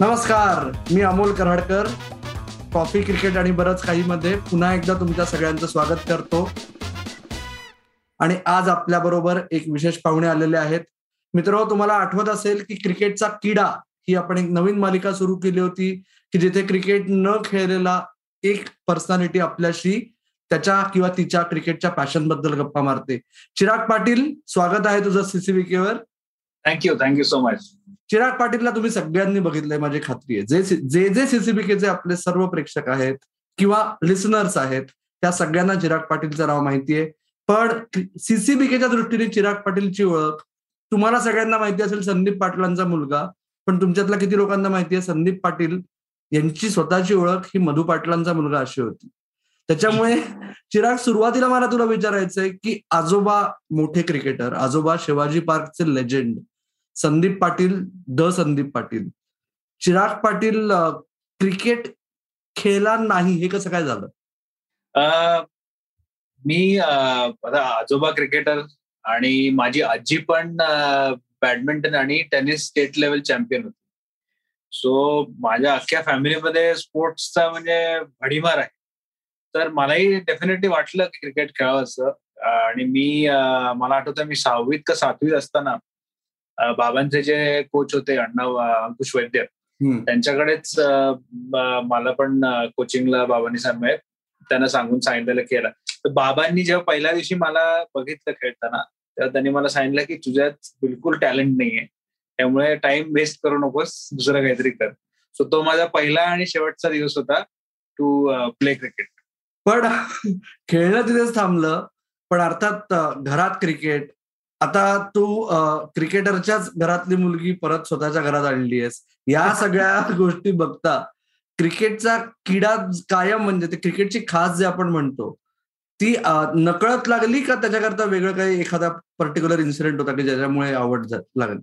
नमस्कार मी Amol Karadkar coffee cricket आणि बरंच काही मध्ये पुन्हा एकदा तुमच्या सगळ्यांचं स्वागत करतो. आणि आज आपल्या बरोबर एक विशेष पाहुणे आलेले आहेत. मित्र तुम्हाला आठवत असेल की क्रिकेटचा किडा ही आपण एक नवीन मालिका सुरू केली होती की जिथे क्रिकेट न खेळलेला एक पर्सनॅलिटी आपल्याशी त्याच्या किंवा तिच्या क्रिकेटच्या पॅशनबद्दल गप्पा मारते. चिराग पाटील स्वागत आहे तुझं सीसीबीकेवर thank you thank you so much Chirag पाटीलला तुम्ही सगळ्यांनी बघितलंय माझी खात्री आहे. जे जे जे सीसीबीकेचे आपले सर्व प्रेक्षक आहेत किंवा लिसनर्स आहेत त्या सगळ्यांना चिराग पाटीलचं नाव माहितीये पण सीसीबीकेच्या दृष्टीने चिराग पाटीलची ओळख तुम्हाला सगळ्यांना माहिती असेल संदीप पाटलांचा मुलगा पण तुमच्यातल्या किती लोकांना माहिती आहे संदीप पाटील यांची स्वतःची ओळख ही मधु पाटलांचा मुलगा अशी होती. त्याच्यामुळे चिराग सुरुवातीला मला तुला विचारायचंय की आजोबा मोठे क्रिकेटर आजोबा Shivaji पार्कचे legend Sandeep Patil the Sandeep Patil. Chirag Patil cricket खेळला नाही हे कसं काय झालं? मी आता आजोबा क्रिकेटर आणि माझी आजी पण बॅडमिंटन आणि टेनिस स्टेट लेवल चॅम्पियन होती. सो माझ्या अख्ख्या फॅमिलीमध्ये स्पोर्ट्सचा म्हणजे भडीमार आहे. तर मलाही डेफिनेटली वाटलं की क्रिकेट खेळावं असं. आणि मी मला आठवतं मी सहावीत का सातवीत असताना बाबांचे जे कोच होते अण्णा अंकुश वैद्य त्यांच्याकडेच मला पण कोचिंगला बाबांनी सांग त्यांना सांगून सांगितलेलं केलं. तर बाबांनी जेव्हा पहिल्या दिवशी मला बघितलं खेळताना तेव्हा त्यांनी मला सांगितलं की तुझ्यात बिलकुल टॅलेंट नाहीये. त्यामुळे टाइम वेस्ट करू नकोस दुसरं काहीतरी कर. सो तो माझा पहिला आणि शेवटचा दिवस होता टू प्ले क्रिकेट पण खेळणं तिथेच थांबलं. पण अर्थात घरात क्रिकेट आता तू क्रिकेटरच्याच घरातली मुलगी परत स्वतःच्या घरात आणली आहेस. या सगळ्या गोष्टी बघता क्रिकेटचा किडा कायम म्हणजे ते क्रिकेटची खास जे आपण म्हणतो ती नकळत लागली का त्याच्याकरता वेगळं काही एखादा पर्टिक्युलर इन्सिडेंट होता की ज्याच्यामुळे आवड लागली?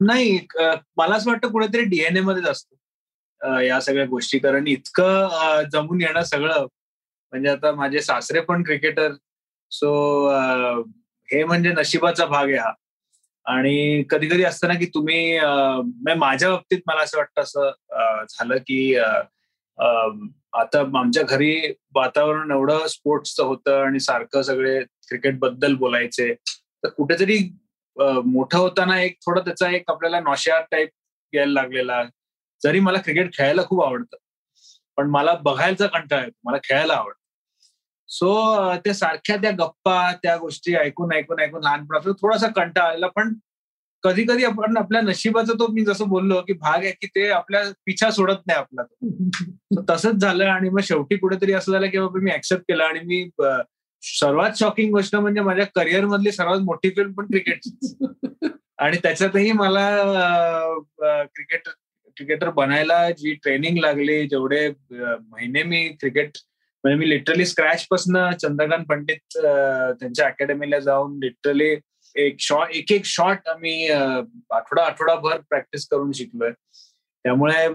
नाही मला असं वाटतं कुठेतरी डीएनए मध्येच असतो. या सगळ्या गोष्टी. कारण इतकं जमून येणं सगळं म्हणजे आता माझे सासरे पण क्रिकेटर सो हे म्हणजे नशिबाचा भाग आहे हा. आणि कधी कधी असतं ना की तुम्ही म्हणजे माझ्या बाबतीत मला असं वाटतं असं झालं की आता आमच्या घरी वातावरण एवढं स्पोर्ट्सचं होतं आणि सारखं सगळे क्रिकेटबद्दल बोलायचे. तर कुठेतरी मोठं होताना एक थोडं त्याचा एक आपल्याला नॉशियार टाईप यायला लागलेला. जरी मला क्रिकेट खेळायला खूप आवडतं पण मला बघायचा कंटाळा येतो. मला खेळायला आवडतं. सो त्या सारख्या त्या गप्पा त्या गोष्टी ऐकून ऐकून ऐकून लहानपणापासून थोडासा कंटाळा आलेला पण कधी कधी आपण आपल्या नशिबाचा तो मी जसं बोललो की भाग आहे की ते आपल्या पिछा सोडत नाही आपला तसंच झालं आणि मग शेवटी कुठेतरी असं झालं की बाबा मी ऍक्सेप्ट केलं आणि मी सर्वात शॉकिंग गोष्ट म्हणजे माझ्या करिअर मधली सर्वात मोठी फिल्म पण क्रिकेट आणि त्याच्यातही मला क्रिकेट क्रिकेटर बनायला जी ट्रेनिंग लागली जेवढे महिने मी क्रिकेट म्हणजे मी लिटरली स्क्रॅच पासन चंद्रकांत पंडित त्यांच्या अकॅडमीला जाऊन लिटरली एक शॉट एक एक शॉट आम्ही आठवडा आठवडाभर प्रॅक्टिस करून शिकलोय. त्यामुळे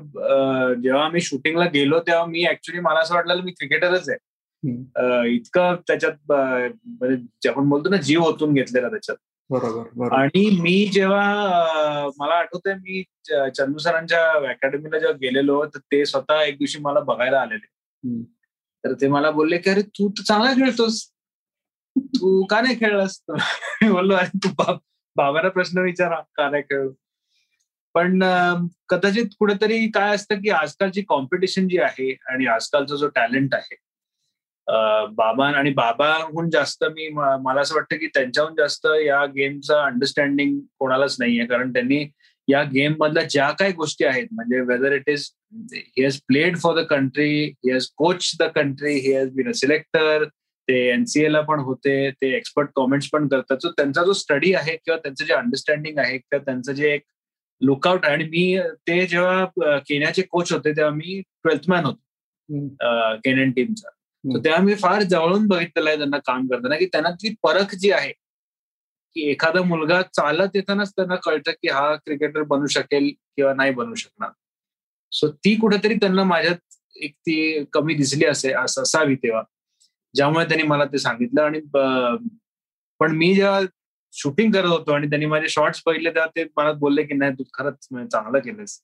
जेव्हा आम्ही शूटिंगला गेलो तेव्हा मी ऍक्च्युली मला असं वाटलं मी क्रिकेटरच आहे. इतकं त्याच्यात म्हणजे आपण बोलतो ना जीव ओतून घेतलेला त्याच्यात. बरोबर आणि मी जेव्हा मला आठवतंय मी चंदू सरांच्या अकॅडमीला जेव्हा गेलेलो तर ते स्वतः एक दिवशी मला बघायला आलेले. तर ते मला बोलले की अरे तू तर चांगला खेळतोस. तू का नाही खेळलास? मी बोललो अरे तू बाबाला प्रश्न विचारा का नाही खेळ पण कदाचित कुठेतरी काय असतं की आजकालची कॉम्पिटिशन जी आहे आणि आजकालचा जो टॅलेंट आहे बाबा आणि बाबाहून जास्त मी मला असं वाटतं की त्यांच्याहून जास्त या गेमचं अंडरस्टँडिंग कोणालाच नाहीये. कारण त्यांनी या गेम मधल्या ज्या काही गोष्टी आहेत म्हणजे whether it is he has played for the country he has coach the country he has been a selector ते एनसीए ला पण होते ते एक्सपर्ट कॉमेंट्स पण करतात. सो त्यांचा जो स्टडी आहे किंवा त्यांचं जे अंडरस्टँडिंग आहे किंवा त्यांचं जे एक लुकआउट आहे. आणि मी ते जेव्हा केन्याचे कोच होते तेव्हा मी ट्वेल्थ मॅन होतो. केनियन टीमचा तेव्हा मी फार जवळून बघितलेलं आहे त्यांना काम करताना की त्यांना ती परख जी आहे की एखादा मुलगा चालत येतानाच त्यांना कळतं की हा क्रिकेटर बनू शकेल किंवा नाही बनू शकणार. सो ती कुठेतरी त्यांना माझ्यात एक ती कमी दिसली असे असावी तेव्हा. ज्यामुळे त्यांनी मला ते सांगितलं आणि पण मी जेव्हा शूटिंग करत होतो आणि त्यांनी माझे शॉर्ट्स पहिले तेव्हा ते मला बोलले की नाही तू खरंच म्हणजे चांगलं केलंस.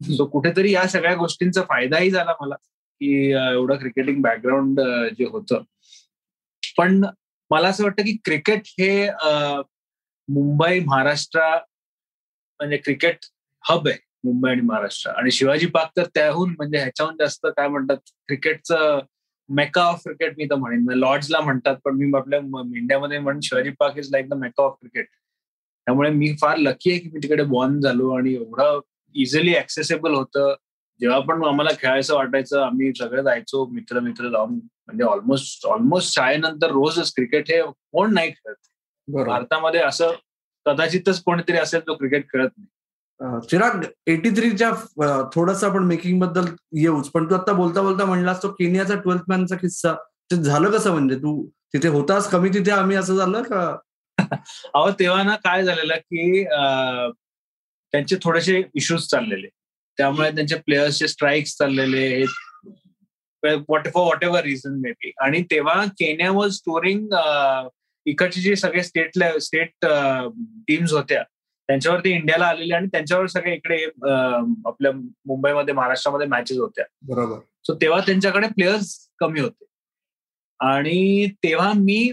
सो कुठेतरी या सगळ्या गोष्टींचा फायदाही झाला मला की एवढं क्रिकेटिंग बॅकग्राऊंड जे होतं. पण मला असं वाटतं की क्रिकेट हे मुंबई महाराष्ट्र म्हणजे क्रिकेट हब आहे. मुंबई आणि महाराष्ट्र. आणि शिवाजी पार्क तर त्याहून म्हणजे ह्याच्याहून जास्त काय म्हणतात क्रिकेटचं मेका ऑफ क्रिकेट मी तर म्हणेन. लॉर्ड्सला म्हणतात पण मी आपल्या इंडियामध्ये म्हणून Shivaji park is like the mecca of cricket त्यामुळे मी फार लकी आहे की मी तिकडे बॉर्न झालो आणि एवढं इझिली ऍक्सेसेबल होतं. जेव्हा पण आम्हाला खेळायचं वाटायचं आम्ही सगळे जायचो मित्र मित्र जाऊन. म्हणजे ऑलमोस्ट ऑलमोस्ट शाळेनंतर रोजच क्रिकेट हे कोण नाही खेळत. भारतामध्ये असं कदाचितच कोणीतरी असेल जो क्रिकेट खेळत नाही. चिराग एटी थ्रीच्या थोडस आपण मेकिंगबद्दल येऊच. पण तू आता बोलता बोलता म्हणलास तो केनियाचा ट्वेल्थ मॅनचा किस्सा. ते झालं कसं म्हणजे? तू तिथे होतास कमी तिथे आम्ही असं झालं का? अहो तेव्हा ना काय झालेलं की त्यांचे थोडेसे इश्यूज चाललेले. त्यामुळे त्यांचे प्लेयर्सचे स्ट्राईक्स चाललेले. For whatever reason may be आणि तेव्हा केन्या वॉज टुरिंग इकडचे जे सगळे स्टेट स्टेट टीम्स होत्या त्यांच्यावरती इंडियाला आलेले आणि त्यांच्यावर सगळे इकडे आपल्या मुंबईमध्ये महाराष्ट्रामध्ये मॅचेस होत्या. बरोबर. सो तेव्हा त्यांच्याकडे प्लेयर्स कमी होते. आणि तेव्हा मी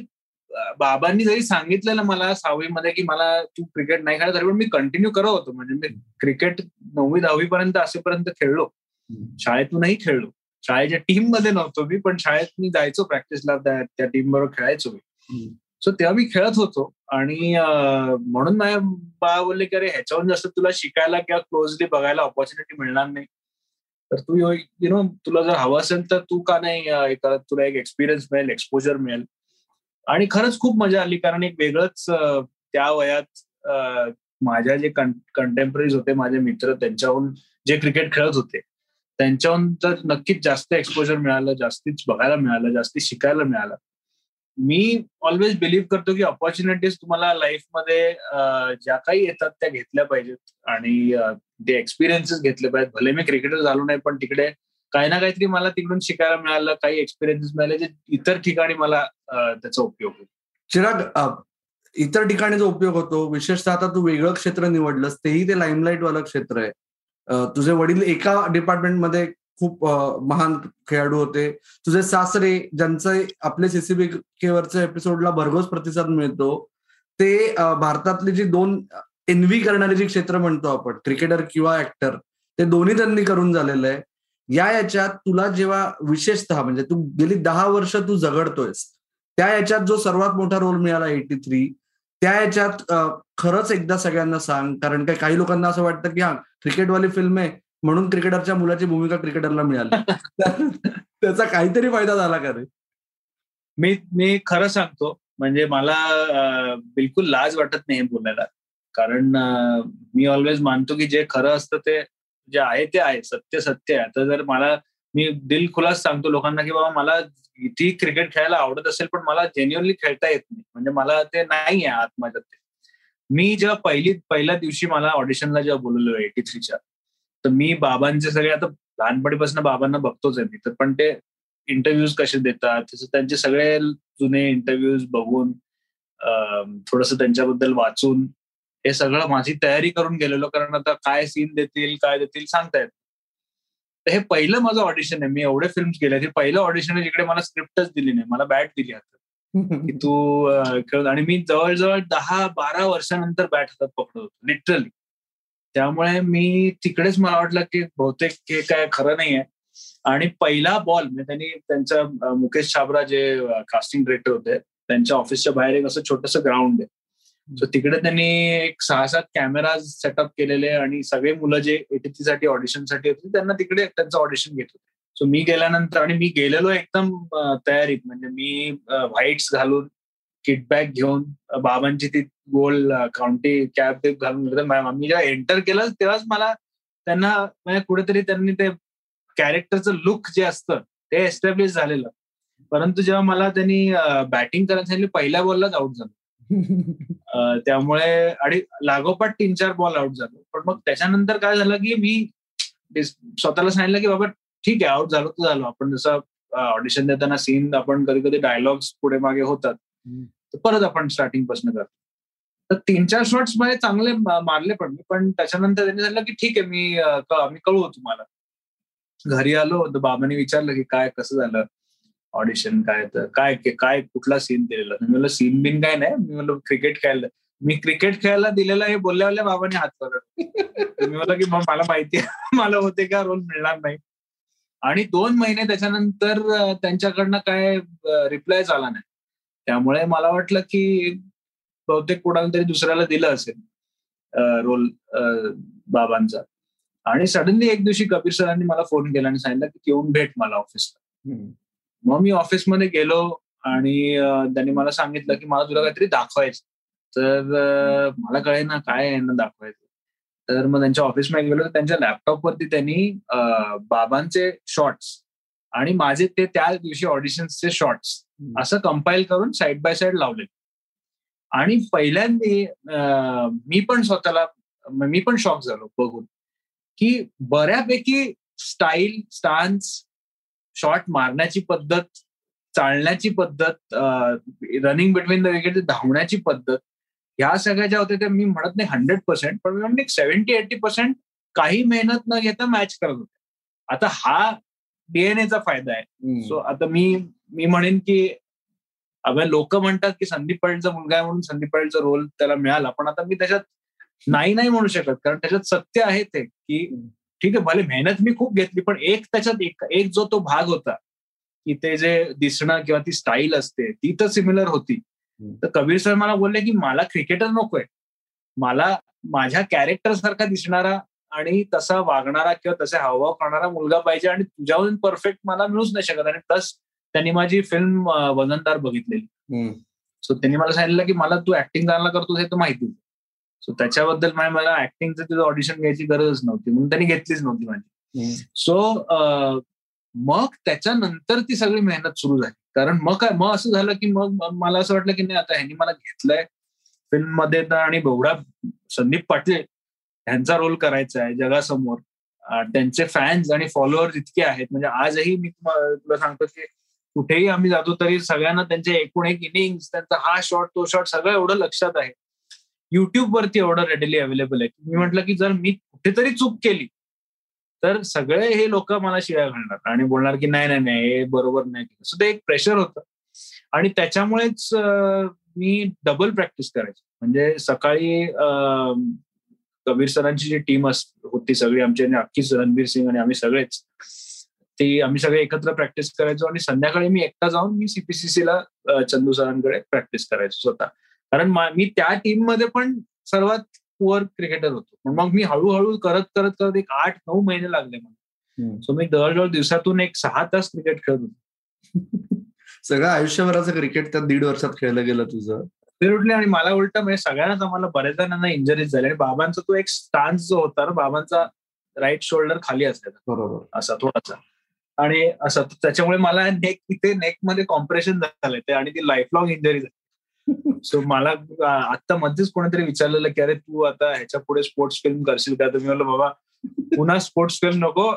बाबांनी जरी सांगितलेलं मला सहावीमध्ये की मला तू क्रिकेट नाही खेळत तरी पण मी कंटिन्यू करत होतो. म्हणजे मी क्रिकेट नववी दहावी पर्यंत असेपर्यंत खेळलो. शाळेतूनही खेळलो. शाळेच्या टीममध्ये नव्हतो मी पण शाळेत मी जायचो प्रॅक्टिसला त्या टीम बरोबर खेळायचो मी. सो तेव्हा मी खेळत होतो. आणि म्हणून माझ्या बा बोलले की अरे ह्याच्याहून जास्त तुला शिकायला किंवा क्लोजली बघायला ऑपॉर्च्युनिटी मिळणार नाही. तर तू यु नो तुला जर हवं असेल तर तू का नाही तुला एक एक्सपिरियन्स मिळेल एक्सपोजर मिळेल. आणि खरंच खूप मजा आली कारण एक वेगळंच त्या वयात माझ्या जे कंटेम्पररीज होते माझे मित्र त्यांच्याहून जे क्रिकेट खेळत होते त्यांच्याहून तर नक्कीच जास्त एक्सपोजर मिळालं जास्तीच बघायला मिळालं जास्ती शिकायला मिळालं. मी ऑलवेज बिलीव्ह करतो की ऑपॉर्च्युनिटीज तुम्हाला लाईफमध्ये ज्या काही येतात त्या घेतल्या पाहिजेत. आणि ते एक्सपिरियन्सेस घेतले पाहिजेत. भले मी क्रिकेटर झालो नाही पण तिकडे काही ना काहीतरी मला तिकडून शिकायला मिळालं काही एक्सपिरियन्सेस मिळाले जे इतर ठिकाणी मला त्याचा उपयोग होतो. चिराग इतर ठिकाणी जो उपयोग होतो विशेषतः आता तू वेगळं क्षेत्र निवडलंस तेही ते लाईमलाईट वालं क्षेत्र आहे. तुझे वडील एका डिपार्टमेंटमध्ये खूप महान खेळाडू होते. तुझे सासरे ज्यांचे आपले सीसीबी केवरच्या एपिसोडला भरघोस प्रतिसाद मिळतो ते भारतातली जी दोन एनवी करणारी जी क्षेत्र म्हणतो आपण क्रिकेटर किंवा ऍक्टर ते दोन्ही त्यांनी करून झालेलं आहे. या याच्यात तुला जेव्हा विशेषतः म्हणजे तू गेली दहा वर्ष तू झगडतोयस त्या याच्यात जो सर्वात मोठा रोल मिळाला एटी थ्री त्या याच्यात खरंच एकदा सगळ्यांना सांग कारण काही लोकांना असं वाटतं की हा क्रिकेटवाली फिल्म आहे म्हणून क्रिकेटरच्या मुलाची भूमिका क्रिकेटरला मिळाली. त्याचा काहीतरी फायदा झाला का रे? मी मी खरं सांगतो म्हणजे मला बिलकुल लाज वाटत नाही बोलायला. कारण मी ऑलवेज मानतो की जे खरं असतं ते जे आहे ते आहे सत्य सत्य आहे. आता जर मला मी दिल खुलास सांगतो लोकांना की बाबा मला किती क्रिकेट खेळायला आवडत असेल पण मला जेन्युअनली खेळता येत नाही. म्हणजे मला ते नाही आहे आत्महत्या. ते मी जेव्हा पहिली पहिल्या दिवशी मला ऑडिशनला जेव्हा बोलवलं एटी थ्रीच्या तर मी बाबांचे सगळे आता लहानपणीपासून बाबांना बघतोच आहे मी. तर पण ते इंटरव्ह्यूज कसे देतात? त्यांचे सगळे जुने इंटरव्ह्यूज बघून थोडस त्यांच्याबद्दल वाचून हे सगळं माझी तयारी करून गेलेलो. कारण आता काय सीन देतील काय देतील सांगतायत तर हे पहिलं माझं ऑडिशन आहे. मी एवढे फिल्म गेले ते पहिलं ऑडिशन आहे जिकडे मला स्क्रिप्टच दिली नाही. मला बॅट दिली आता. की तू खेळ आणि मी जवळजवळ दहा बारा वर्षानंतर बॅट हातात पकडत होतो. लिटरली त्यामुळे मी तिकडेच मला वाटलं की बहुतेक हे काय खरं नाही आहे आणि पहिला बॉल म्हणजे त्यांनी त्यांचा मुकेश छाबरा जे कास्टिंग डिरेक्टर होते त्यांच्या ऑफिसच्या बाहेर एक असं छोटस ग्राउंड आहे. सो तिकडे त्यांनी एक सहा सात कॅमेरा सेटअप केलेले आणि सगळे मुलं जे एटीसी साठी ऑडिशनसाठी होते त्यांना तिकडे त्यांचं ऑडिशन घेत होते. सो मी गेल्यानंतर आणि मी गेलेलो एकदम तयारीत म्हणजे मी व्हाईट्स घालून किटबॅक घेऊन बाबांची ती गोल काउंटी कॅब घालून मी जेव्हा एंटर केलं तेव्हाच मला त्यांना म्हणजे कुठेतरी त्यांनी ते कॅरेक्टरचं लुक जे असतं ते एस्टॅब्लिश झालेलं. परंतु जेव्हा मला त्यांनी बॅटिंग करायला सांगितलं पहिल्या बॉललाच आउट झालं. त्यामुळे आणि लागोपाठ तीन चार बॉल आउट झालो. पण मग त्याच्यानंतर काय झालं की मी स्वतःला सांगितलं की बाबा ठीक आहे आउट झालो तर झालो. आपण जसं ऑडिशन देताना सीन आपण कधी कधी डायलॉग्स पुढे मागे होतात. परत आपण स्टार्टिंगपासून करतो. तर तीन चार शॉट्समध्ये चांगले मारले पण मी पण त्याच्यानंतर त्यांनी सांगितलं की ठीक आहे मी आम्ही कळवू तुम्हाला. घरी आलो तर बाबांनी विचारलं की काय कसं झालं? ऑडिशन काय तर काय काय कुठला सीन दिलेला? मी म्हणलं सीन बिन काय नाही. मी म्हणलं क्रिकेट खेळायला मी क्रिकेट खेळायला दिलेला हे बोलल्या बाबांनी हात करत मी म्हणलं की मला माहिती मला होते का रोल मिळणार नाही. आणि दोन महिने त्याच्यानंतर त्यांच्याकडनं काय रिप्लाय झाला नाही. त्यामुळे मला वाटलं की बहुतेक कोणाला तरी दुसऱ्याला दिलं असेल रोल बाबांचा. आणि सडनली एक दिवशी कबीर सरांनी मला फोन केला आणि सांगितलं की येऊन भेट मला ऑफिसला मग मी ऑफिसमध्ये गेलो आणि त्यांनी मला सांगितलं की मला तुला काहीतरी दाखवायचं. तर मला कळे ना काय यांना दाखवायचं. तर मग त्यांच्या ऑफिसमध्ये गेलो तर त्यांच्या लॅपटॉपवरती त्यांनी बाबांचे शॉर्ट्स आणि माझे ते त्या दिवशी ऑडिशन्सचे शॉर्ट्स असं कंपाईल करून साईड बाय साईड लावले आणि पहिल्यांदा मी पण स्वतःला मी पण शॉक झालो बघून की बऱ्यापैकी स्टाईल स्टान्स शॉट मारण्याची पद्धत चालण्याची पद्धत रनिंग बिटवीन द विकेट धावण्याची पद्धत ह्या सगळ्या ज्या होत्या त्या मी म्हणत नाही हंड्रेड पर्सेंट पण मी म्हणते सेव्हन्टी एटी पर्सेंट काही मेहनत न घेता मॅच करत होते. आता हा डीएनएचा फायदा आहे. सो आता मी मी म्हणेन की अगं लोक म्हणतात की संदीप पाटीलचा मुलगा आहे म्हणून संदीप पाटीलचा रोल त्याला मिळाला. पण आता मी त्याच्यात नाही नाही म्हणू शकत. कारण त्याच्यात सत्य आहे ते की ठीक आहे भले मेहनत मी खूप घेतली पण एक त्याच्यात एक एक जो तो भाग होता की ते जे दिसणं किंवा ती स्टाईल असते ती तर सिमिलर होती. तर कबीर सर मला बोलले की मला क्रिकेटर नकोय. मला माझ्या कॅरेक्टर सारखा दिसणारा आणि तसा वागणारा किंवा तसे हावभाव करणारा मुलगा पाहिजे आणि तुझ्याहून परफेक्ट मला मिळूच नाही शकत. आणि तस त्यांनी माझी फिल्म वजनदार बघितलेली. सो त्यांनी मला सांगितलं की मला तू ऍक्टिंग चांगला करतोस हे तर माहिती सो त्याच्याबद्दल मला ऍक्टिंगचं तुझं ऑडिशन घ्यायची गरजच नव्हती. म्हणून त्यांनी घेतलीच नव्हती माझी. सो मग त्याच्यानंतर ती सगळी मेहनत सुरू झाली. कारण मग काय मग असं झालं की मग मला असं वाटलं की नाही आता ह्यांनी मला घेतलंय. फिल्ममध्ये तर आणि बेवडा संदीप पाटील ह्यांचा रोल करायचा आहे जगासमोर. त्यांचे फॅन्स आणि फॉलोअर्स इतके आहेत. म्हणजे आजही मी तुला सांगतो की कुठेही आम्ही जातो तरी सगळ्यांना त्यांचे एकूण एक इनिंग्स त्यांचा हा शॉट तो शॉट सगळं एवढं लक्षात आहे. युट्यूबवरती एवढं रेडिली अवेलेबल आहे. मी म्हटलं की जर मी कुठेतरी चूक केली तर सगळे हे लोक मला शिव्या घालणार आणि बोलणार की नाही नाही नाही हे बरोबर नाही सो ते एक प्रेशर होतं. आणि त्याच्यामुळेच मी डबल प्रॅक्टिस करायचो. म्हणजे सकाळी कबीर सरांची जी टीम होती सगळी आमची अख्खीच रणबीर सिंग आणि आम्ही सगळेच ती आम्ही सगळे एकत्र प्रॅक्टिस करायचो आणि संध्याकाळी मी एकटा जाऊन मी सीपीसीसीला चंदू सरांकडे प्रॅक्टिस करायचो स्वतः. कारण मी त्या टीममध्ये पण सर्वात पुअर क्रिकेटर होतो. मग मी हळूहळू करत करत करत एक आठ नऊ महिने लागले मला. सो मी जवळजवळ दिवसातून एक सहा तास क्रिकेट खेळत होतो. सगळं आयुष्यभराचं क्रिकेट त्या दीड वर्षात खेळलं गेलं तुझं. उठले आणि मला उलट म्हणजे सगळ्यांनाच आम्हाला बऱ्याच जणांना इंजरीज झाले. आणि बाबांचा तो एक स्टान्स जो होता ना बाबांचा राईट शोल्डर खाली असायचा बरोबर. असा थोडासा. आणि असं त्याच्यामुळे मला नेक इथे नेकमध्ये कॉम्प्रेशन झालंय ते आणि ती लाईफ लॉंग इंजरी झाली. सो मला आता मध्येच कोणीतरी विचारलेलं की अरे तू आता ह्याच्या पुढे स्पोर्ट्स फिल्म करशील का? तर मी म्हणलं बाबा पुन्हा स्पोर्ट्स फिल्म नको.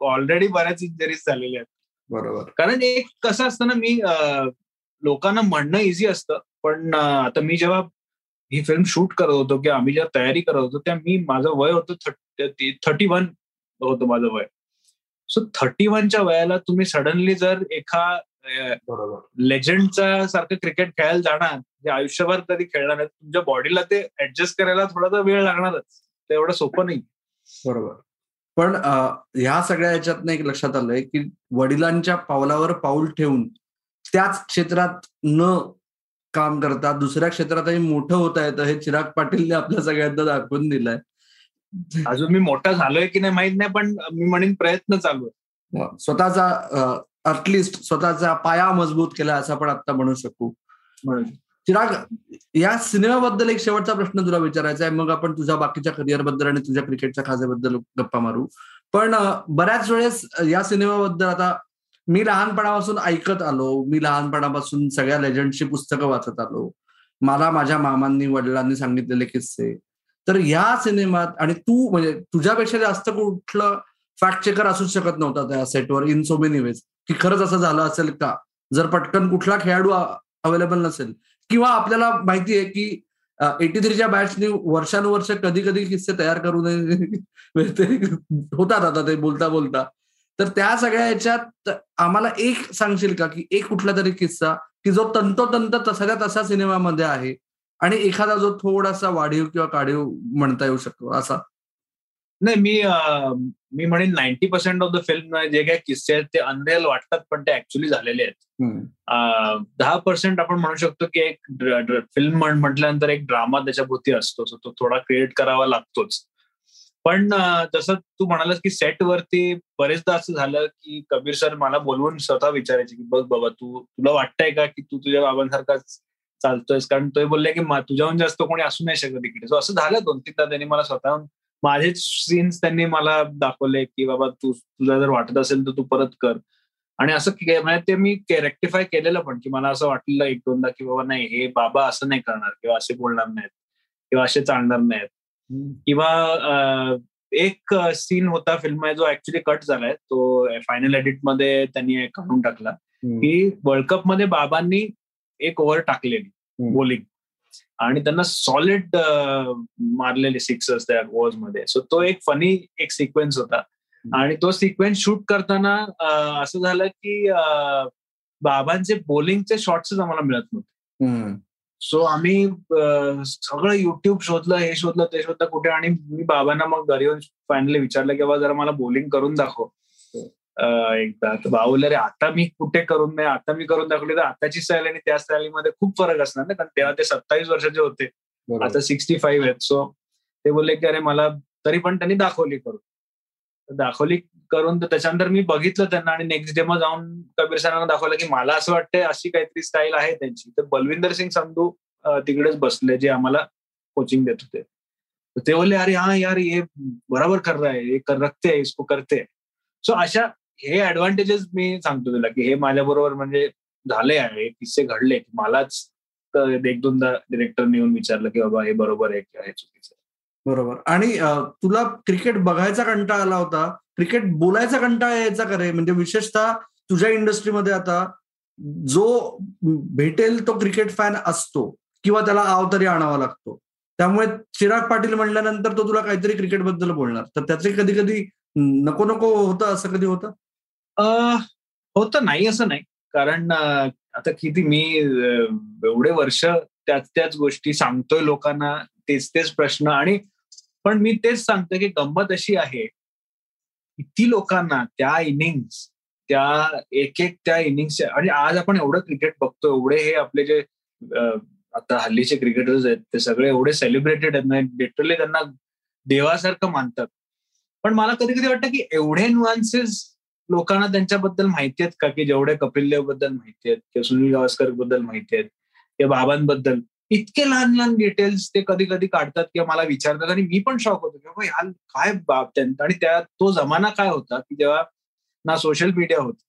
ऑलरेडी बऱ्याच इंजरीज झालेल्या आहेत. बरोबर. कारण एक कसं असतं ना मी लोकांना म्हणणं इझी असतं. पण आता मी जेव्हा ही फिल्म शूट करत होतो किंवा आम्ही जेव्हा तयारी करत होतो त्या मी माझं वय होतं थर्टी वन होतं माझं वय. सो थर्टी वनच्या वयाला तुम्ही सडनली जर एका लेजंडचा सारखं क्रिकेट खेळायला जाणार जे आयुष्यभर कधी खेळणार नाही तुमच्या बॉडीला ते ऍडजस्ट करायला थोडासा वेळ लागणारच. ते एवढं सोपं नाही. बरोबर. पण ह्या सगळ्या याच्यात एक लक्षात आलंय की वडिलांच्या पावलावर पाऊल ठेवून त्याच क्षेत्रात न काम करता दुसऱ्या क्षेत्रातही मोठं होता येतं हे चिराग पाटीलने आपल्या सगळ्यांना दाखवून दिलंय. अजून मी मोठा झालोय की नाही माहीत नाही पण मी म्हणेन प्रयत्न चालू आहे. स्वतःचा अटलिस्ट स्वतःचा पाया मजबूत केला असं आपण आता म्हणू शकू. चिराग या सिनेमाबद्दल एक शेवटचा प्रश्न तुला विचारायचा आहे. मग आपण तुझ्या बाकीच्या करिअरबद्दल आणि तुझ्या क्रिकेटच्या खाजेबद्दल गप्पा मारू. पण बऱ्याच वेळेस या सिनेमाबद्दल आता मी लहानपणापासून ऐकत आलो. मी लहानपणापासून सगळ्या लेजंडची पुस्तकं वाचत आलो. मला माझ्या मामांनी वडिलांनी सांगितलेले किस्से. तर या सिनेमात आणि तू म्हणजे तुझ्यापेक्षा जास्त कुठलं फॅक्ट चेकर असूच शकत नव्हता त्या सेटवर इन सो मेनी वेज की खरंच असं झालं असेल का? जर पटकन कुठला खेळाडू अवेलेबल नसेल. किंवा आपल्याला माहिती आहे की एटी थ्रीच्या बॅट्सनी वर्षानुवर्ष कधी कधी किस्से तयार करू नये. होतात आता ते बोलता बोलता तर त्या सगळ्या याच्यात आम्हाला एक सांगशील का? की एक कुठला तरी किस्सा की जो तंतोतंत तसाच्या तसा सिनेमामध्ये आहे आणि एखादा जो थोडासा वाढीव किंवा काढीव म्हणता येऊ शकतो असा? नाही मी मी म्हणेन ninety percent of the film जे काही किस्से आहेत ते अनरिअल वाटतात पण ते ऍक्च्युली झालेले आहेत. दहा पर्सेंट आपण म्हणू शकतो की एक फिल्म म्हटल्यानंतर एक ड्रामा त्याच्याभोवती असतो तो थोडा क्रिएट करावा लागतोच. पण जसं तू म्हणालास की सेट वरती बरेचदा असं झालं की कबीर सर मला बोलवून स्वतः विचारायचे की बघ बाबा तू तुला वाटतंय का की तू तुझ्या बाबांसारखाच चालतोयस? कारण तो बोलले की तुझ्याहून जास्त कोणी असू नाही शकत इकडे. सो असं झालं दोन तीनदा त्यांनी मला स्वतःहून माझेच सीन्स त्यांनी मला दाखवले की बाबा तू तुला जर वाटत असेल तर तू परत कर. आणि असं म्हणजे ते मी रेक्टिफाय केलेलं पण की मला असं वाटलं एक दोनदा की बाबा नाही हे बाबा असं नाही करणार किंवा असे बोलणार नाहीत किंवा असे चालणार नाहीत. किंवा एक सीन होता फिल्म जो ऍक्च्युली कट झालाय तो फायनल एडिटमध्ये त्यांनी काढून टाकला की वर्ल्ड कपमध्ये बाबांनी एक ओव्हर टाकलेली बॉलिंग आणि त्यांना सॉलिड मारलेले सिक्सर्स त्या ओव्हर्समध्ये. सो तो एक फनी एक सिक्वेन्स होता. आणि तो सिक्वेन्स शूट करताना असं झालं की बाबांचे बॉलिंगचे शॉट्स आम्हाला मिळत नव्हते. सो आम्ही सगळं युट्यूब शोधलं हे शोधलं ते शोधलं कुठे आणि मी बाबांना मग घरी येऊन फायनली विचारलं की बाबा जरा मला बॉलिंग करून दाखव. एकदा तर बाहुल रे आता मी कुठे करून नाही आता मी करून दाखवली तर आताची स्टाईल आणि त्या स्टाईलमध्ये खूप फरक असणार ना कारण तेव्हा ते सत्तावीस वर्षाचे होते. आता सिक्स्टी फाईव्ह आहेत. सो ते बोलले की अरे मला तरी पण त्यांनी दाखवली करून. दाखवली करून तर त्याच्यानंतर मी बघितलं त्यांना आणि नेक्स्ट डे मग जाऊन कबीर सरांना दाखवलं की मला असं वाटतंय अशी काहीतरी स्टाईल आहे त्यांची. तर बलविंदर सिंग संधू तिकडेच बसले जे आम्हाला कोचिंग देत होते. ते बोलले अरे हा यार हे बरोबर कर रहा है कर रखते इसको करते सो अशा हे ऍडव्हान्टेजेस मी सांगतो तुला की हे माझ्या बरोबर म्हणजे झाले आहे किस्से घडले मलाच एक दोनदा डिरेक्टरने येऊन विचारलं की बाबा हे बरोबर आहे किंवा हे चुकीचं. बरोबर. आणि तुला क्रिकेट बघायचा कंटाळा आला होता. क्रिकेट बोलायचा कंटाळा यायचा करे म्हणजे विशेषतः तुझ्या इंडस्ट्रीमध्ये आता जो भेटेल तो क्रिकेट फॅन असतो किंवा त्याला आव तरी आणावा लागतो. त्यामुळे चिराग पाटील म्हणल्यानंतर तो तुला काहीतरी क्रिकेटबद्दल बोलणार. तर त्याचे कधी कधी नको नको होतं असं कधी होतं? होतं नाही असं नाही. कारण आता किती मी एवढे वर्ष त्याच त्याच गोष्टी सांगतोय लोकांना. तेच तेच प्रश्न आणि पण मी तेच सांगतो की गंमत अशी आहे किती लोकांना त्या इनिंग्स त्या एक एक त्या इनिंग्स आणि आज आपण एवढं क्रिकेट बघतो एवढे हे आपले जे आता हल्लीचे क्रिकेटर्स आहेत ते सगळे एवढे सेलिब्रेटेड आहेत म्हणजे लिटरली त्यांना देवासारखं मानतात. पण मला कधी कधी वाटतं की एवढे नुआन्सेस लोकांना त्यांच्याबद्दल माहिती आहेत का? की जेवढे कपिल देवबद्दल माहिती आहेत किंवा सुनील गावस्करबद्दल माहिती आहेत किंवा बाबांबद्दल इतके लहान लहान डिटेल्स ते कधी कधी काढतात किंवा मला विचारतात आणि मी पण शॉक होतो की ह्या काय बाब त्यांचा. आणि त्या तो जमाना काय होता की जेव्हा ना सोशल मीडिया होता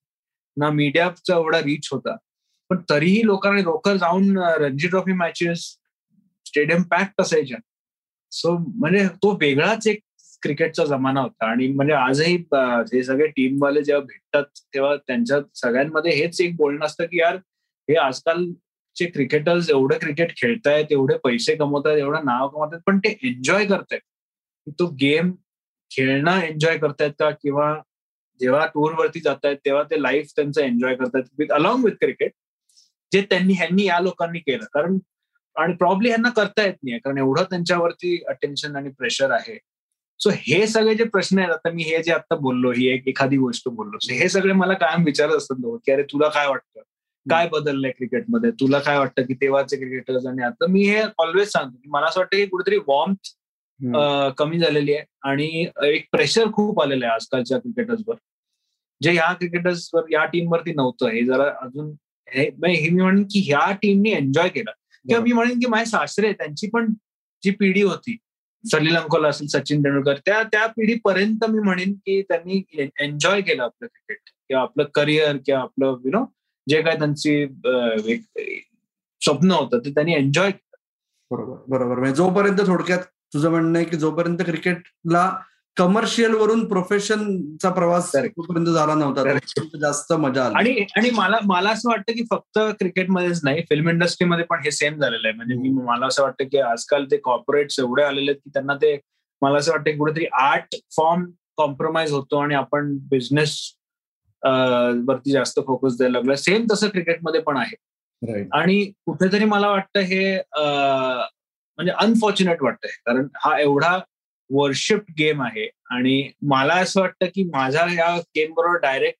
ना मीडियाचा एवढा रीच होता. पण तरीही लोकांनी लोक जाऊन Ranji trophy matches stadium pack असायच्या. सो म्हणजे तो वेगळाच एक क्रिकेटचा जमाना होता. आणि म्हणजे आजही हे सगळे टीमवाले जेव्हा भेटतात तेव्हा त्यांच्या सगळ्यांमध्ये हेच एक बोलणं असतं की यार हे आजकाल चे क्रिकेटर्स एवढं क्रिकेट खेळतायत एवढे पैसे कमवतात एवढं नाव कमवतात पण ते एन्जॉय करतायत. तो गेम खेळणं एन्जॉय करतायत का? किंवा जेव्हा टूर वरती जात आहेत तेव्हा ते लाईफ त्यांचं एन्जॉय करतात विथ अलॉंग विथ क्रिकेट जे त्यांनी ह्यांनी या लोकांनी केलं. कारण आणि प्रॉब्ली ह्यांना करता येत नाही कारण एवढं त्यांच्यावरती अटेन्शन आणि प्रेशर आहे. सो हे सगळे जे प्रश्न आहेत आता मी हे जे आता बोललो ही एक एखादी गोष्ट बोललो. हे सगळे मला कायम विचारत असतात की अरे तुला काय वाटतं? काय बदललंय क्रिकेटमध्ये? तुला काय वाटतं की तेव्हाचे क्रिकेटर्स आणि आता? मी हे ऑलवेज सांगतो की मला असं वाटतं की कुठेतरी वॉर्म कमी झालेली आहे आणि एक प्रेशर खूप आलेलं आहे आजकालच्या क्रिकेटर्सवर. जे ह्या क्रिकेटर्सवर या टीमवरती नव्हतं. हे जरा अजून हे मी म्हणेन की ह्या टीमनी एन्जॉय केलं. किंवा मी म्हणेन की माझे सासरे त्यांची पण जी पिढी होती सलील अंकोला असेल सचिन तेंडुलकर त्या त्या पिढीपर्यंत मी म्हणेन की त्यांनी एन्जॉय केलं आपलं क्रिकेट. किंवा आपलं करिअर किंवा आपलं यु नो जे काय त्यांची स्वप्न होतं ते त्यांनी एन्जॉय केलं. बरोबर बरोबर. म्हणजे जोपर्यंत थोडक्यात तुझं म्हणणं आहे की जोपर्यंत क्रिकेटला कमर्शियल वरून प्रोफेशनचा प्रवास पर्यंत झाला नव्हता जास्त मजा आली. आणि आणि मला मला असं वाटतं की फक्त क्रिकेटमध्येच नाही फिल्म इंडस्ट्रीमध्ये पण हे सेम झालेलं आहे. म्हणजे मी मला असं वाटतं की आजकाल ते कॉर्पोरेट्स एवढे आलेले आहेत की त्यांना ते मला असं वाटतं की कुठेतरी आर्ट फॉर्म कॉम्प्रोमाइज होतो आणि आपण बिझनेस वरती जास्त फोकस द्यायला लागलो सेम तसं क्रिकेटमध्ये पण आहे. आणि कुठेतरी मला वाटतं हे म्हणजे अनफॉर्च्युनेट वाटतंय. कारण हा एवढा वर्शिप गेम आहे. आणि मला असं वाटतं की माझा या गेम बरोबर डायरेक्ट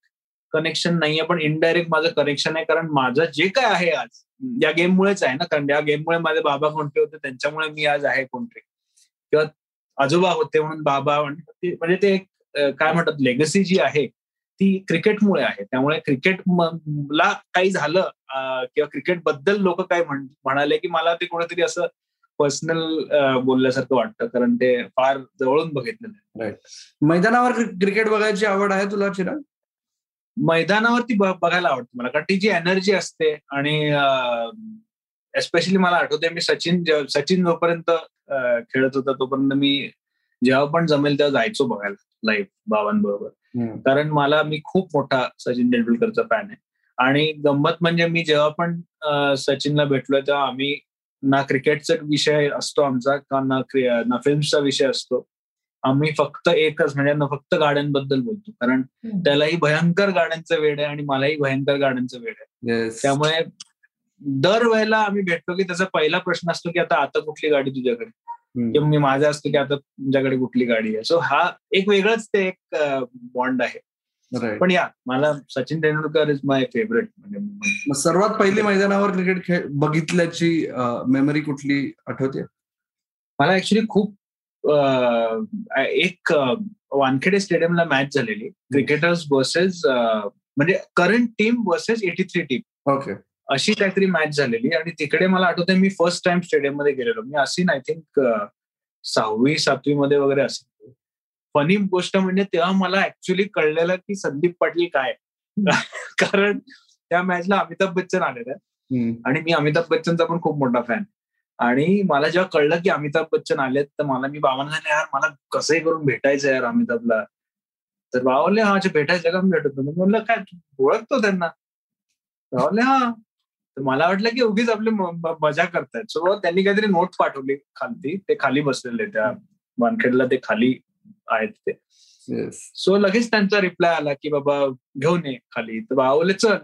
कनेक्शन नाहीये. पण इनडायरेक्ट माझं कनेक्शन आहे. कारण माझं जे काय आहे आज या गेममुळेच आहे ना. कारण या गेममुळे माझे बाबा कोणते होते त्यांच्यामुळे मी आज आहे कोणते. किंवा आजोबा होते म्हणून बाबा म्हणजे ते काय म्हणतात लेगसी जी आहे ती क्रिकेटमुळे आहे. त्यामुळे क्रिकेटला काही झालं किंवा क्रिकेटबद्दल लोक काय म्हणाले की मला ते कोणीतरी असं पर्सनल बोलल्यासारखं वाटतं. कारण ते फार जवळून बघितलेलं राईट मैदानावर क्रिकेट बघायची आवड आहे तुला चिरा मैदानावरती बघायला आवडते मला. कारण ती जी एनर्जी असते आणि एस्पेशली मला आठवते मी सचिन सचिन जोपर्यंत खेळत होता तोपर्यंत मी जेव्हा पण जमेल तेव्हा जायचो बघायला लाईव्ह बाबांबरोबर. कारण मला मी खूप मोठा सचिन तेंडुलकरचा फॅन आहे. आणि गंमत म्हणजे मी जेव्हा पण सचिनला भेटलोय तेव्हा आम्ही ना क्रिकेटचा विषय असतो आमचा का ना ना फिल्मचा विषय असतो. आम्ही फक्त एकच म्हणजे ना फक्त गाड्यांबद्दल बोलतो. कारण त्यालाही भयंकर गाड्यांचं वेळ आहे आणि मलाही भयंकर गाड्यांचं वेळ आहे. त्यामुळे दरवेळेला आम्ही भेटतो की त्याचा पहिला प्रश्न असतो की आता आता कुठली गाडी तुझ्याकडे? किंवा मी माझा असतो की आता तुमच्याकडे कुठली गाडी आहे. सो हा एक वेगळंच ते एक बॉन्ड आहे. पण या मला Sachin Tendulkar is my favourite म्हणजे सर्वात पहिली मैदानावर क्रिकेट खेळ बघितल्याची मेमरी कुठली आठवते? मला ऍक्च्युली खूप एक वानखेडे स्टेडियमला मॅच झालेली. क्रिकेटर्स वर्सेस म्हणजे current team versus eighty three team okay अशी काहीतरी मॅच झालेली आणि तिकडे मला आठवते मी फर्स्ट टाइम स्टेडियममध्ये गेलेलो. मी असीन आय थिंक सहावी सातवी मध्ये वगैरे असेल फनी गोष्ट म्हणजे तेव्हा मला ऍक्च्युली कळलेलं की संदीप पाटील काय कारण त्या मॅचला अमिताभ बच्चन आलेले आणि मी अमिताभ बच्चनचा पण खूप मोठा फॅन आणि मला जेव्हा कळलं की अमिताभ बच्चन आलेत तर मला मी बाबांना झाले यार मला कसंही करून भेटायचं यार अमिताभला. तर बाबाले हा भेटायचं का? मी भेटत म्हणलं काय ओळखतो त्यांना? बाबाले हा. तर मला वाटलं की उगीच आपले मजा करतायत. सो त्यांनी काहीतरी नोट पाठवली खाली ते खाली बसलेले त्या वानखेडला ते खाली आहेत ते. सो लगेच त्यांचा रिप्लाय आला की बाबा घेऊन ये खाली. तर भावले चल.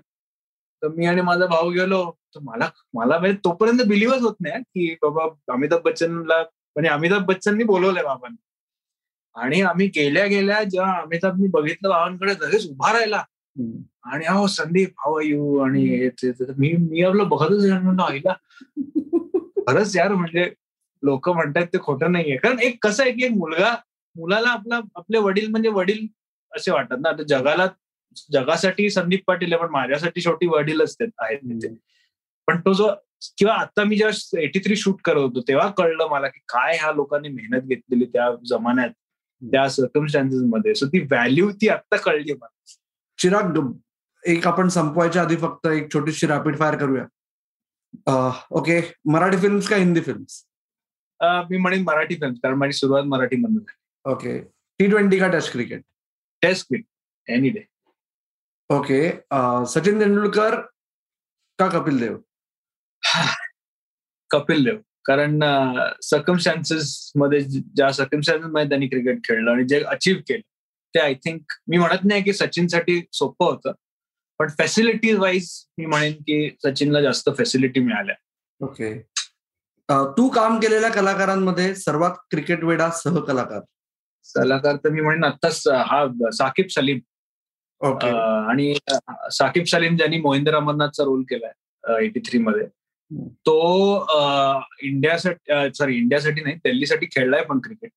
तर मी आणि माझा भाऊ गेलो. तर मला मला म्हणजे तोपर्यंत बिलीव्हच होत नाही की बाबा अमिताभ बच्चनला म्हणजे अमिताभ बच्चननी बोलवलंय बाबांनी. आणि आम्ही गेल्या गेल्या जेव्हा अमिताभनी बघितलं बाबांकडे लगेच उभा राहिला. आणि अहो संदीप हाव यू आणि मी मी आपलं बघतच म्हणलं आईला. खरंच यार म्हणजे लोक म्हणतात ते खोटं नाहीये. कारण एक कसं आहे की एक मुलगा मुलाला आपला आपले वडील म्हणजे वडील असे वाटतात ना. आता जगाला जगासाठी संदीप पाटील आहे पण माझ्यासाठी शेवटी वडीलच आहेत पण तो जो किंवा आता मी जेव्हा एटी थ्री शूट करत होतो तेव्हा कळलं मला की काय ह्या लोकांनी मेहनत घेतलेली त्या जमान्यात त्या सर्कमस्टान्सेस मध्ये. सो ती व्हॅल्यू ती आत्ता कळली मला. चिराग एक आपण संपवायच्या आधी फक्त एक छोटीशी रॅपिड फायर करूया. ओके मराठी फिल्म्स का हिंदी फिल्म्स मी म्हणेन मराठी फिल्म कारण माझी सुरुवात मराठी मधून झाली. ओके टी ट्वेंटी का test cricket test cricket any day okay Sachin Tendulkar का कपिल देव? कपिल देव कारण सर्कमस्टान्सेस मध्ये ज्या सर्कमस्टान्सेस मध्ये त्यांनी क्रिकेट खेळलं आणि जे अचीव्ह केलं ते आय थिंक मी म्हणत नाही की सचिनसाठी सोपं होतं पण फॅसिलिटी वाईज मी म्हणेन की सचिनला जास्त फॅसिलिटी मिळाल्या. ओके. तू काम केलेल्या कलाकारांमध्ये सर्वात क्रिकेट वेडा सहकलाकार? कलाकार तर मी म्हणेन आत्ताच हा साकिब सलीम. आणि साकिब सलीम ज्यांनी मोहिंदर अमरनाथचा रोल केलाय एटी थ्री मध्ये. तो इंडियासाठी सॉरी इंडियासाठी नाही दिल्लीसाठी खेळलाय पण क्रिकेट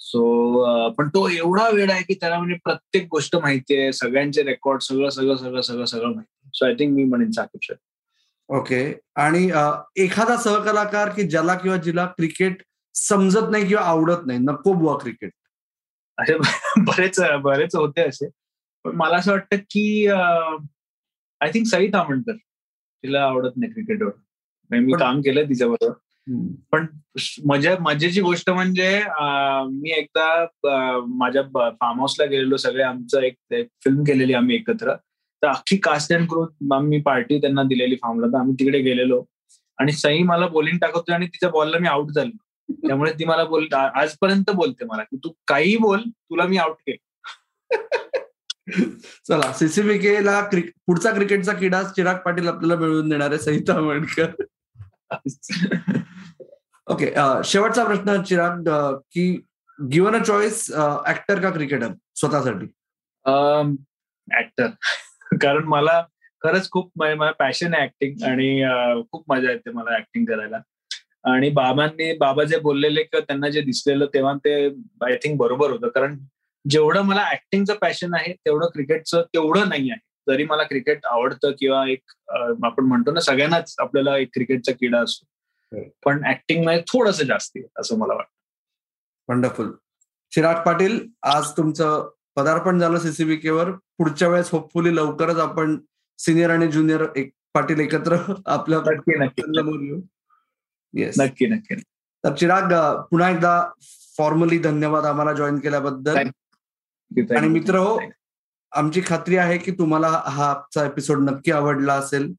सो पण तो एवढा वेळ आहे की त्याला म्हणजे प्रत्येक गोष्ट माहिती आहे सगळ्यांचे रेकॉर्ड सगळं सगळं सगळं सगळं सगळं माहिती सो आय थिंक मी म्हणेन साकिब ओके. आणि एखादा सहकलाकार की ज्याला किंवा जिला क्रिकेट समजत नाही किंवा आवडत नाही नको बुवा क्रिकेट. असे बरेच बरेच होते असे. पण मला असं वाटतं की आय थिंक सई तामणकर तिला आवडत नाही क्रिकेटवर. मी काम केलं तिच्याबरोबर. पण मजा मजेची गोष्ट म्हणजे मी एकदा माझ्या फार्म हाऊसला गेलेलो सगळे आमचं एक फिल्म केलेली आम्ही एकत्र. तर अख्खी कास्ट अँड ग्रोथ आम्ही पार्टी त्यांना दिलेली फार्मला तर आम्ही तिकडे गेलेलो. आणि सई मला बॉलिंग टाकवतो आणि तिच्या बॉलला मी आउट झालो. त्यामुळे ती मला बोल आजपर्यंत बोलते मला. की तू काही बोल तुला मी आउट केलं. चला सीसीबीके ला पुढचा क्रिकेटचा किडा चिराग पाटील आपल्याला मिळवून देणार आहे सहिता आंबेडकर ओके uh, शेवटचा प्रश्न चिराग uh, की गिवन अ चॉईस ऍक्टर का क्रिकेटर स्वतःसाठी? Um, ऍक्टर कारण मला खरंच खूप म्हणजे मला पॅशन आहे ऍक्टिंग आणि uh, खूप मजा येते मला ऍक्टिंग करायला. आणि बाबांनी बाबा जे बोललेले किंवा त्यांना जे दिसलेलं तेव्हा ते आय थिंक बरोबर होतं. कारण जेवढं मला ऍक्टिंगचं पॅशन आहे तेवढं क्रिकेटचं तेवढं नाही आहे. तरी मला क्रिकेट आवडतं किंवा एक आपण म्हणतो ना सगळ्यांनाच आपल्याला एक क्रिकेटचा किडा असतो. पण ऍक्टिंगमध्ये थोडस जास्त असं मला वाटतं. वंडरफुल चिराग पाटील आज तुमचं पदार्पण झालं सीसीबीकेवर पुढच्या वेळेस होपफुली लवकरच आपण सिनियर आणि ज्युनियर एक पाटील एकत्र आपल्या येस नक्की. नक्की तर चिराग पुन्हा एकदा फॉर्मली धन्यवाद आम्हाला जॉईन केल्याबद्दल. आणि मित्र हो आमची खात्री आहे की तुम्हाला हा आजचा एपिसोड नक्की आवडला असेल.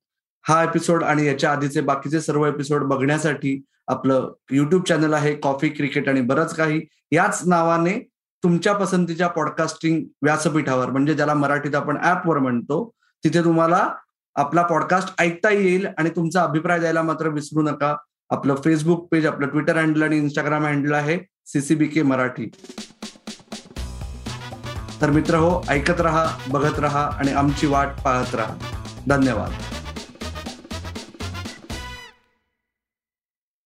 हा एपिसोड आणि याच्या आधीचे बाकीचे सर्व एपिसोड बघण्यासाठी आपलं युट्यूब चॅनल आहे कॉफी क्रिकेट आणि बरंच काही. याच नावाने तुमच्या पसंतीच्या पॉडकास्टिंग व्यासपीठावर म्हणजे ज्याला मराठीत आपण ऍपवर म्हणतो तिथे तुम्हाला आपला पॉडकास्ट ऐकता येईल आणि तुमचा अभिप्राय द्यायला मात्र विसरू नका. आपलं फेसबुक पेज आपलं ट्विटर हँडल आणि इंस्टाग्राम हँडल आहे सीसीबी के मराठी. तर मित्र हो ऐकत रहा बघत रहा आणि आमची वाट पाहत राहा. धन्यवाद.